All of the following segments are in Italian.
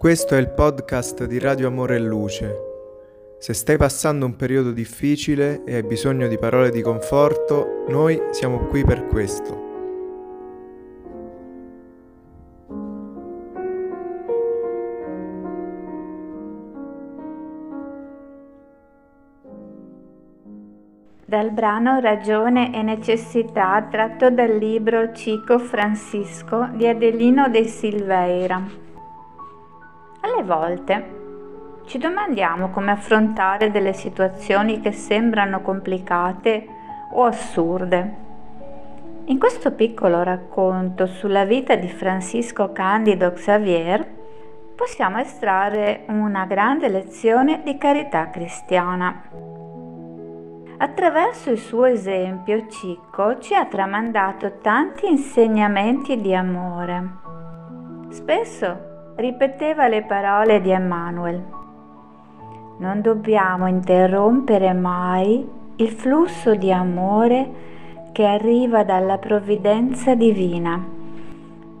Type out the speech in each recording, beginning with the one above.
Questo è il podcast di Radio Amore e Luce. Se stai passando un periodo difficile e hai bisogno di parole di conforto, noi siamo qui per questo. Dal brano Ragione e necessità tratto dal libro Cico Francisco di Adelino de Silveira. Alle volte ci domandiamo come affrontare delle situazioni che sembrano complicate o assurde. In questo piccolo racconto sulla vita di Francisco Candido Xavier possiamo estrarre una grande lezione di carità cristiana. Attraverso il suo esempio, Cicco ci ha tramandato tanti insegnamenti di amore. Spesso ripeteva le parole di Emmanuel. Non dobbiamo interrompere mai il flusso di amore che arriva dalla provvidenza divina,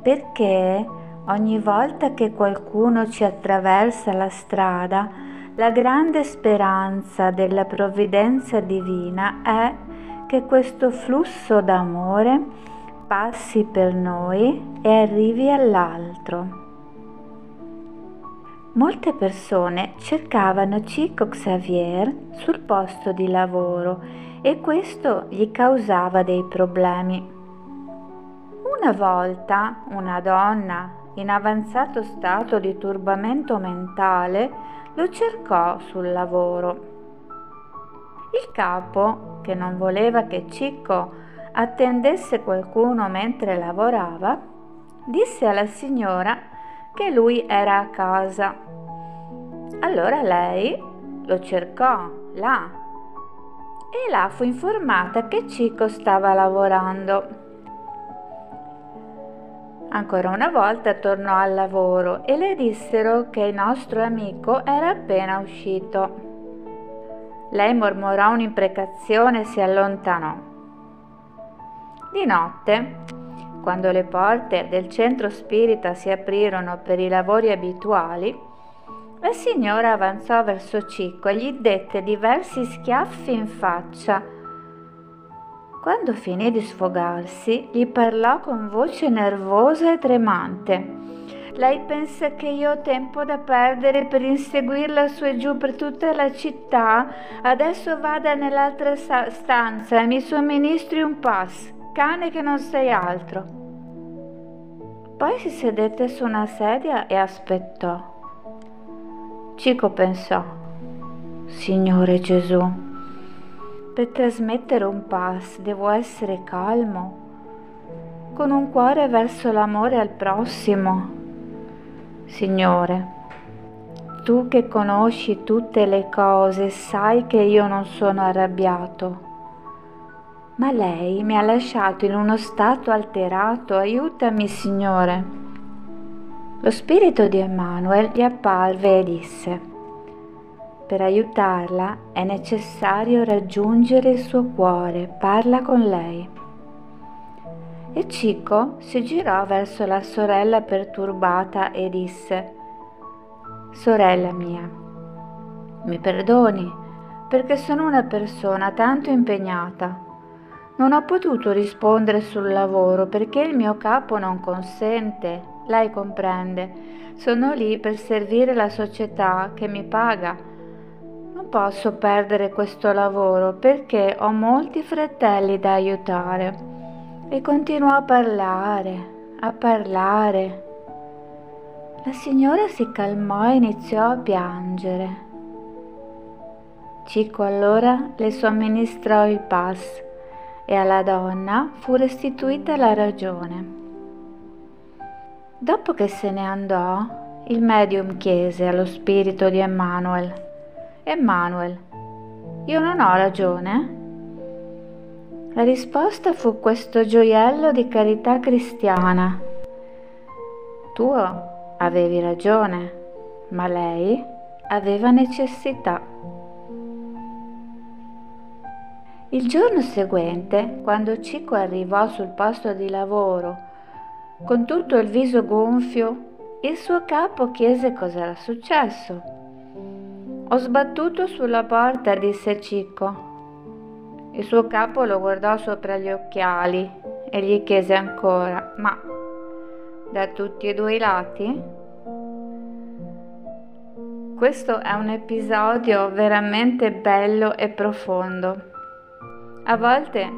perché ogni volta che qualcuno ci attraversa la strada, la grande speranza della provvidenza divina è che questo flusso d'amore passi per noi e arrivi all'altro. Molte persone cercavano Chico Xavier sul posto di lavoro e questo gli causava dei problemi. Una volta una donna in avanzato stato di turbamento mentale lo cercò sul lavoro. Il capo, che non voleva che Cicco attendesse qualcuno mentre lavorava, disse alla signora che lui era a casa. Allora lei lo cercò là e là fu informata che Cico stava lavorando. Ancora una volta tornò al lavoro e le dissero che il nostro amico era appena uscito. Lei mormorò un'imprecazione e si allontanò. Di notte quando le porte del centro spirita si aprirono per i lavori abituali, la signora avanzò verso Cicco e gli dette diversi schiaffi in faccia. Quando finì di sfogarsi, gli parlò con voce nervosa e tremante. Lei pensa che io ho tempo da perdere per inseguirla su e giù per tutta la città? Adesso vada nell'altra stanza e mi somministri un pass cane che non sei altro. Poi si sedette su una sedia e aspettò. Cico pensò, Signore Gesù, per trasmettere un pass devo essere calmo, con un cuore verso l'amore al prossimo. Signore, tu che conosci tutte le cose sai che io non sono arrabbiato ma lei mi ha lasciato in uno stato alterato. Aiutami, Signore. Lo spirito di Emanuel gli apparve e disse, per aiutarla è necessario raggiungere il suo cuore, parla con lei. E Cico si girò verso la sorella perturbata e disse, Sorella mia, mi perdoni perché sono una persona tanto impegnata non ho potuto rispondere sul lavoro perché il mio capo non consente. Lei comprende. Sono lì per servire la società che mi paga. Non posso perdere questo lavoro perché ho molti fratelli da aiutare. E continuò a parlare, a parlare. La signora si calmò e iniziò a piangere. Cico allora le somministrò il pass e alla donna fu restituita la ragione. Dopo che se ne andò, il medium chiese allo spirito di Emmanuel, Emmanuel, io non ho ragione? La risposta fu questo gioiello di carità cristiana. Tu avevi ragione, ma lei aveva necessità. Il giorno seguente, quando Cico arrivò sul posto di lavoro, con tutto il viso gonfio, Il suo capo chiese cos'era successo. Ho sbattuto sulla porta, disse Cicco. Il suo capo lo guardò sopra gli occhiali e gli chiese ancora, ma da tutti e due i lati? Questo è un episodio veramente bello e profondo. A volte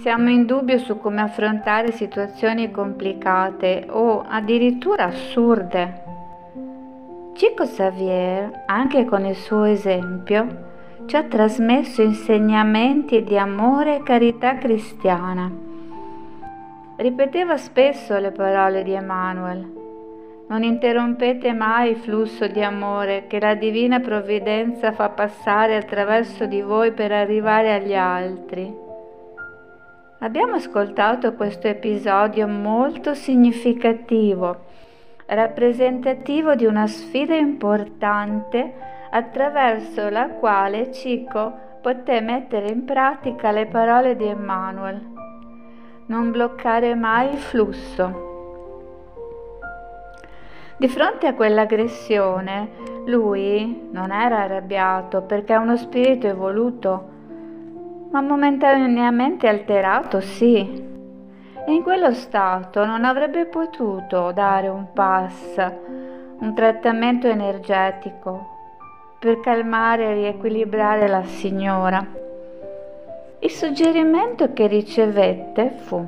siamo in dubbio su come affrontare situazioni complicate o addirittura assurde. Chico Xavier, anche con il suo esempio, ci ha trasmesso insegnamenti di amore e carità cristiana. Ripeteva spesso le parole di Emanuel. Non interrompete mai il flusso di amore che la divina provvidenza fa passare attraverso di voi per arrivare agli altri. Abbiamo ascoltato questo episodio molto significativo, rappresentativo di una sfida importante attraverso la quale Cico poté mettere in pratica le parole di Emmanuel. Non bloccare mai il flusso. Di fronte a quell'aggressione, lui non era arrabbiato perché è uno spirito evoluto ma momentaneamente alterato sì. E in quello stato non avrebbe potuto dare un pass, un trattamento energetico per calmare e riequilibrare la signora. Il suggerimento che ricevette fu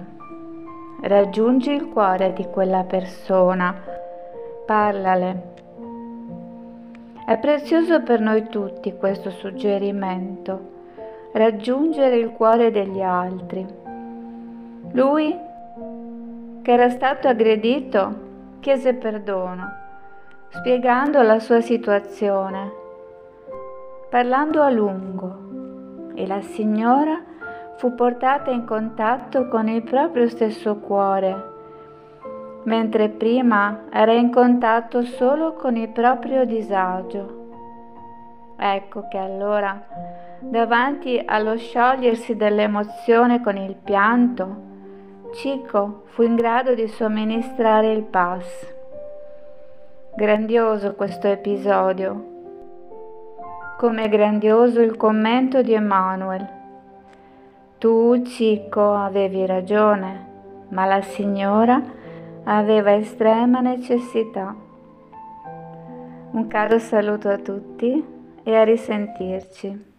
raggiungi il cuore di quella persona, parlale. È prezioso per noi tutti questo suggerimento raggiungere il cuore degli altri. Lui, che era stato aggredito, chiese perdono, spiegando la sua situazione, parlando a lungo, e la signora fu portata in contatto con il proprio stesso cuore, mentre prima era in contatto solo con il proprio disagio. Ecco che allora Davanti allo sciogliersi dell'emozione con il pianto, Cico fu in grado di somministrare il pass. Grandioso questo episodio, come grandioso il commento di Emanuel. Tu, Cico, avevi ragione, ma la signora aveva estrema necessità. Un caro saluto a tutti e a risentirci.